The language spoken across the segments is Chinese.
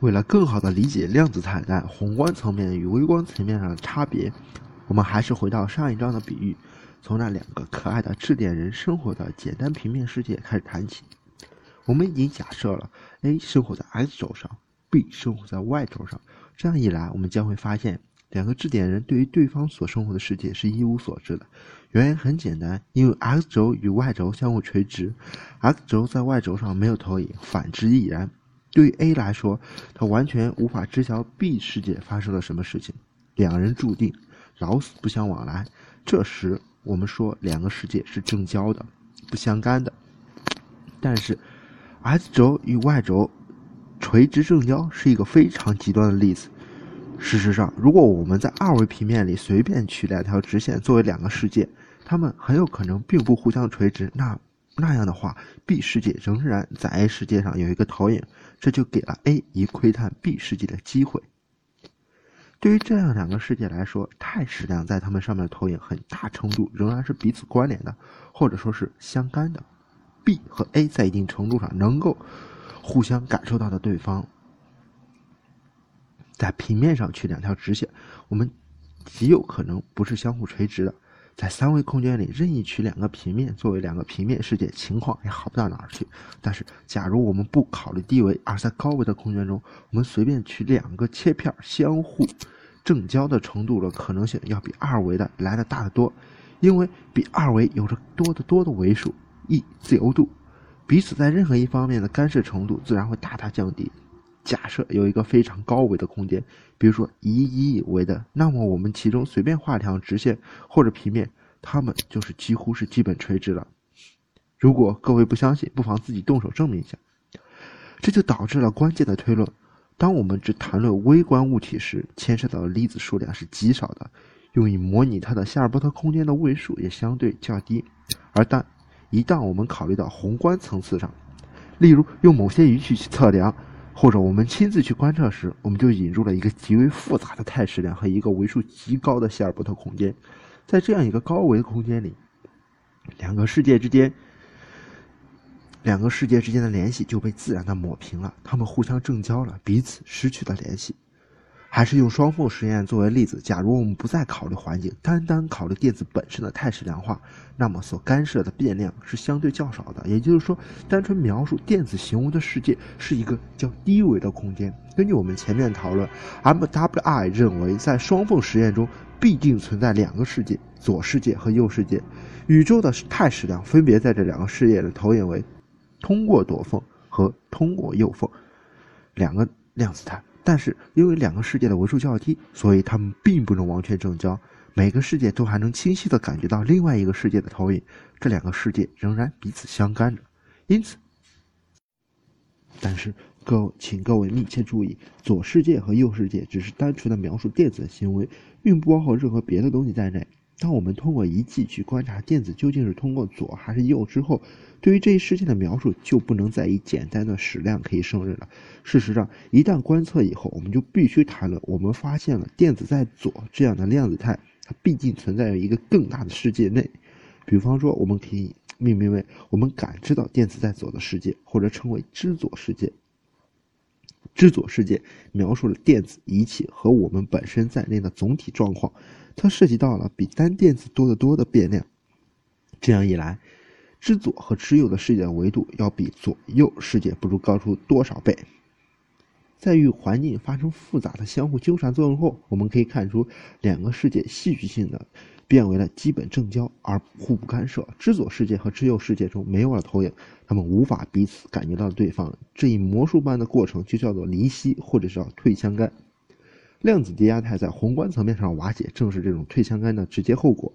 为了更好地理解量子态在宏观层面与微观层面上的差别，我们还是回到上一章的比喻，从那两个可爱的质点人生活的简单平面世界开始谈起。我们已经假设了 A 生活在 X 轴上，B 生活在 Y 轴上。这样一来，我们将会发现，两个质点人对于对方所生活的世界是一无所知的。原因很简单，因为 X 轴与 Y 轴相互垂直，X 轴在 Y 轴上没有投影，反之亦然。对于 A 来说，他完全无法知晓 B 世界发生了什么事情，两人注定老死不相往来。这时，我们说两个世界是正交的，不相干的。但是，X 轴与 Y 轴垂直正交是一个非常极端的例子。事实上，如果我们在二维平面里随便取两条直线作为两个世界，它们很有可能并不互相垂直。那那样的话，B 世界仍然在 A 世界上有一个投影。这就给了 A 一窥探 B 世界的机会。对于这样两个世界来说，态矢量在它们上面的投影很大程度仍然是彼此关联的，或者说是相干的。B 和 A 在一定程度上能够互相感受到的对方，在平面上取两条直线，我们极有可能不是相互垂直的。在三维空间里，任意取两个平面作为两个平面世界，情况也好不到哪儿去。但是，假如我们不考虑低维，而在高维的空间中，我们随便取两个切片相互正交的程度的可能性，要比二维的来的大得多，因为比二维有着多得多的维数 e 自由度，彼此在任何一方面的干涉程度自然会大大降低。假设有一个非常高维的空间，比如说一亿维的，那么我们其中随便画条直线或者平面，它们就是几乎是基本垂直了。如果各位不相信，不妨自己动手证明一下。这就导致了关键的推论：当我们只谈论微观物体时，牵涉到的粒子数量是极少的，用以模拟它的夏尔伯特空间的位数也相对较低；而当一旦我们考虑到宏观层次上，例如用某些仪器去测量。或者我们亲自去观测时，我们就引入了一个极为复杂的态矢量和一个维数极高的希尔伯特空间。在这样一个高维空间里，两个世界之间，两个世界之间的联系就被自然的抹平了，他们互相正交了，彼此失去了联系。还是用双缝实验作为例子。假如我们不再考虑环境，单单考虑电子本身的态势量化，那么所干涉的变量是相对较少的。也就是说，单纯描述电子行为的世界是一个较低维的空间。根据我们前面讨论，MWI 认为，在双缝实验中必定存在两个世界：左世界和右世界。宇宙的态势量分别在这两个世界的投影为通过左缝和通过右缝两个量子态。但是，因为两个世界的维数较低，所以它们并不能完全正交。每个世界都还能清晰地感觉到另外一个世界的投影，这两个世界仍然彼此相干着。因此，但是各，请各位密切注意，左世界和右世界只是单纯的描述电子的行为，并不包括任何别的东西在内。当我们通过仪器去观察电子究竟是通过左还是右之后，对于这一事件的描述就不能再以简单的矢量可以胜任了。事实上，一旦观测以后，我们就必须谈论我们发现了电子在左这样的量子态，它毕竟存在于一个更大的世界内。比方说，我们可以命名为我们感知到电子在左的世界，或者称为知左世界。知左世界描述了电子仪器和我们本身在内的总体状况。它涉及到了比单电子多得多的变量，这样一来，知左和知右的世界维度要比左右世界不知高出多少倍。在与环境发生复杂的相互纠缠作用后，我们可以看出两个世界戏剧性的变为了基本正交而互不干涉。知左世界和知右世界中没有了投影，他们无法彼此感觉到对方。这一魔术般的过程就叫做离析，或者叫退相干。量子叠加态在宏观层面上瓦解，正是这种退相干的直接后果。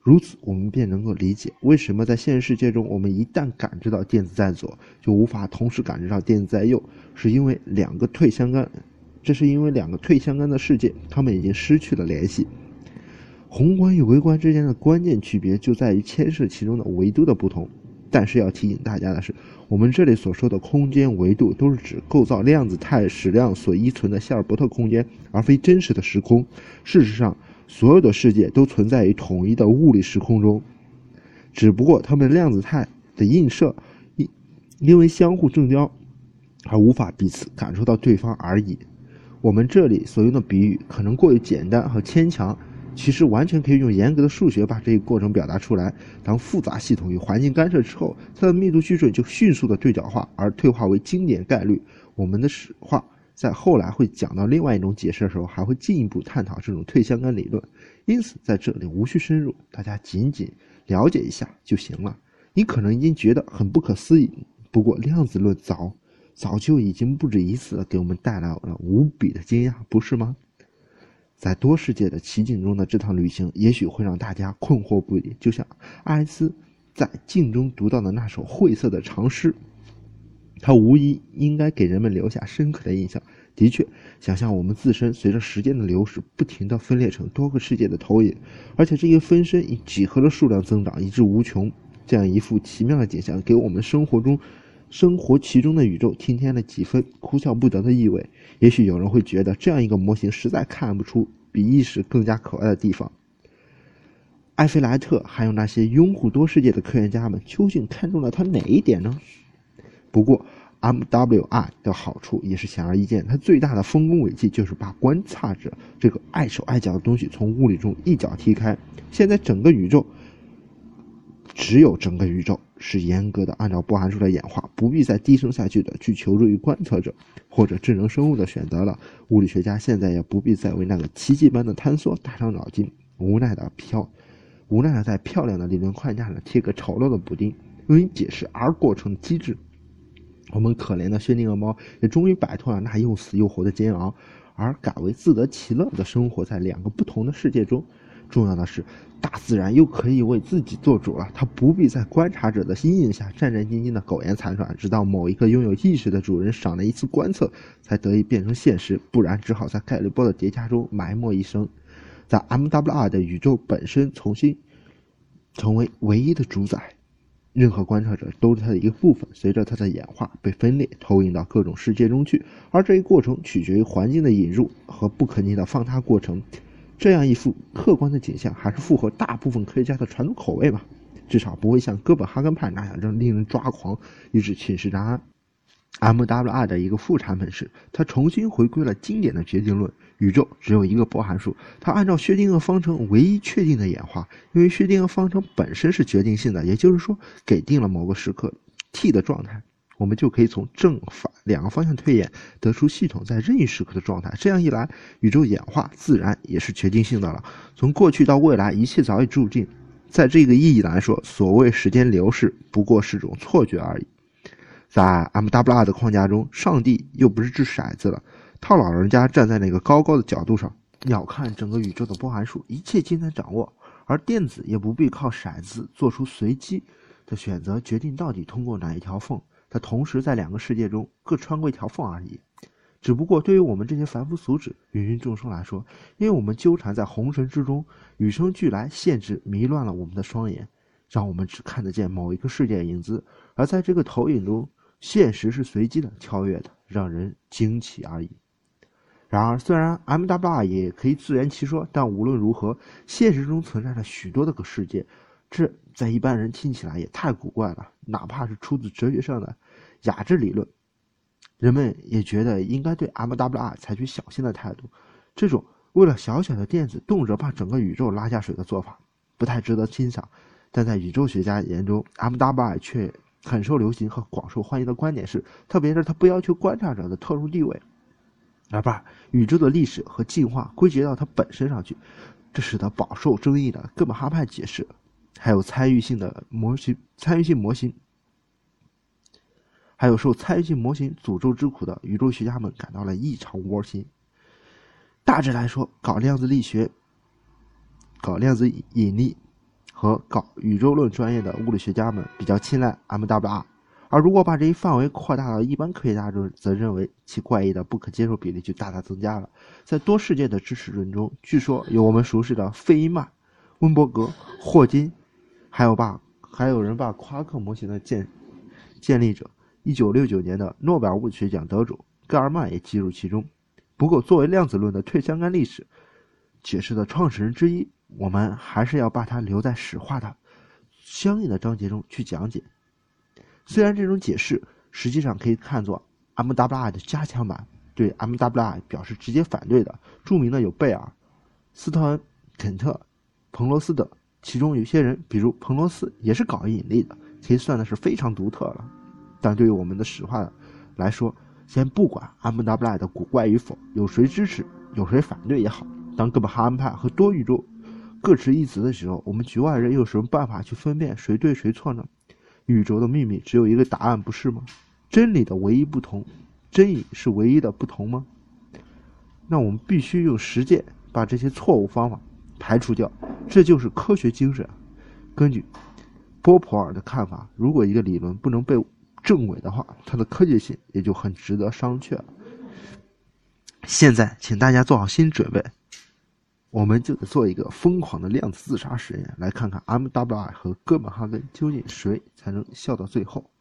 如此，我们便能够理解为什么在现实世界中，我们一旦感知到电子在左，就无法同时感知到电子在右，是因为两个退相干。这是因为两个退相干的世界，它们已经失去了联系。宏观与微观之间的关键区别就在于牵涉其中的维度的不同。但是要提醒大家的是，我们这里所说的空间维度都是指构造量子态矢量所依存的希尔伯特空间，而非真实的时空。事实上，所有的世界都存在于统一的物理时空中，只不过它们量子态的映射因因为相互正交而无法彼此感受到对方而已。我们这里所用的比喻可能过于简单和牵强，其实完全可以用严格的数学把这一过程表达出来。当复杂系统与环境干涉之后，它的密度矩阵就迅速的对角化而退化为经典概率。我们的史话在后来会讲到另外一种解释的时候，还会进一步探讨这种退相干理论。因此，在这里无需深入，大家仅仅了解一下就行了。你可能已经觉得很不可思议，不过量子论早。早就已经不止一次的给我们带来了无比的惊讶，不是吗？在多世界的奇景中的这趟旅行，也许会让大家困惑不已。就像爱丽丝在镜中读到的那首晦涩的长诗，它无疑应该给人们留下深刻的印象。的确，想象我们自身随着时间的流逝，不停地分裂成多个世界的投影，而且这些分身以几何的数量增长，以至无穷，这样一幅奇妙的景象，给我们生活中。生活其中的宇宙添添了几分哭笑不得的意味。也许有人会觉得这样一个模型实在看不出比意识更加可爱的地方。埃菲莱特还有那些拥护多世界的科学家们，究竟看中了它哪一点呢？不过，MWI 的好处也是显而易见，它最大的丰功伟绩就是把观察者这个碍手碍脚的东西从物理中一脚踢开。现在整个宇宙。只有整个宇宙是严格的按照波函数来演化，不必再低声下气的去求助于观测者或者智能生物的选择了。物理学家现在也不必再为那个奇迹般的坍缩打伤脑筋，无奈的漂，无奈的在漂亮的理论框架上贴个丑陋的补丁，用于解释 R 过程机制。我们可怜的薛定谔猫也终于摆脱了那又死又活的煎熬，而改为自得其乐的生活在两个不同的世界中。重要的是，大自然又可以为自己做主了。它不必在观察者的阴影下战战兢兢的苟延残喘，直到某一个拥有意识的主人赏了一次观测，才得以变成现实。不然，只好在概率波的叠加中埋没一生。在 MWR 的宇宙本身重新成为唯一的主宰，任何观察者都是它的一个部分。随着它的演化被分裂，投影到各种世界中去，而这一过程取决于环境的引入和不可逆的放大过程。这样一幅客观的景象，还是符合大部分科学家的传统口味吧？至少不会像哥本哈根派那样让令人抓狂，以致寝食难安。MWR 的一个副产品是，它重新回归了经典的决定论：宇宙只有一个波函数，它按照薛定谔方程唯一确定的演化。因为薛定谔方程本身是决定性的，也就是说，给定了某个时刻 t 的状态。我们就可以从正反两个方向推演，得出系统在任意时刻的状态。这样一来，宇宙演化自然也是决定性的了。从过去到未来，一切早已注定。在这个意义来说，所谓时间流逝不过是种错觉而已。在 MWR 的框架中，上帝又不是掷骰子了，他老人家站在那个高高的角度上，鸟瞰整个宇宙的波函数，一切尽在掌握。而电子也不必靠骰子做出随机的选择，决定到底通过哪一条缝。它同时在两个世界中各穿过一条缝而已，只不过对于我们这些凡夫俗子、芸芸众生来说，因为我们纠缠在红尘之中，与生俱来限制迷乱了我们的双眼，让我们只看得见某一个世界的影子，而在这个投影中，现实是随机的、跳跃的，让人惊奇而已。然而，虽然 MWR 也可以自圆其说，但无论如何，现实中存在着许多的个世界。这在一般人听起来也太古怪了，哪怕是出自哲学上的雅致理论，人们也觉得应该对 MWR 采取小心的态度。这种为了小小的电子动辄把整个宇宙拉下水的做法，不太值得欣赏。但在宇宙学家眼中，MWR 却很受流行和广受欢迎的观点是，特别是他不要求观察者的特殊地位，而把宇宙的历史和进化归结到它本身上去，这使得饱受争议的哥本哈派解释。还有参与性的模型，参与性模型，还有受参与性模型诅咒之苦的宇宙学家们感到了异常窝心。大致来说，搞量子力学、搞量子引力和搞宇宙论专业的物理学家们比较青睐 MWR，而如果把这一范围扩大到一般科学家中，则认为其怪异的不可接受比例就大大增加了。在多世界的支持论中，据说有我们熟悉的费因曼、温伯格、霍金。还有把还有人把夸克模型的建建立者，一九六九年的诺贝尔物理学奖得主戈尔曼也计入其中。不过，作为量子论的退相干历史解释的创始人之一，我们还是要把它留在史话的相应的章节中去讲解。虽然这种解释实际上可以看作 MWI 的加强版对 MWI 表示直接反对的，著名的有贝尔、斯特恩、肯特、彭罗斯等。其中有些人，比如彭罗斯，也是搞引力的，可以算的是非常独特了。但对于我们的史话来说，先不管 MWI 的古怪与否，有谁支持，有谁反对也好，当哥本哈根派和多宇宙各执一词的时候，我们局外人又有什么办法去分辨谁对谁错呢？宇宙的秘密只有一个答案，不是吗？真理的唯一不同，真理是唯一的不同吗？那我们必须用实践把这些错误方法排除掉，这就是科学精神。根据波普尔的看法，如果一个理论不能被证伪的话，它的科学性也就很值得商榷。现在，请大家做好心理准备，我们就得做一个疯狂的量子自杀实验，来看看 MWI 和哥本哈根究竟谁才能笑到最后。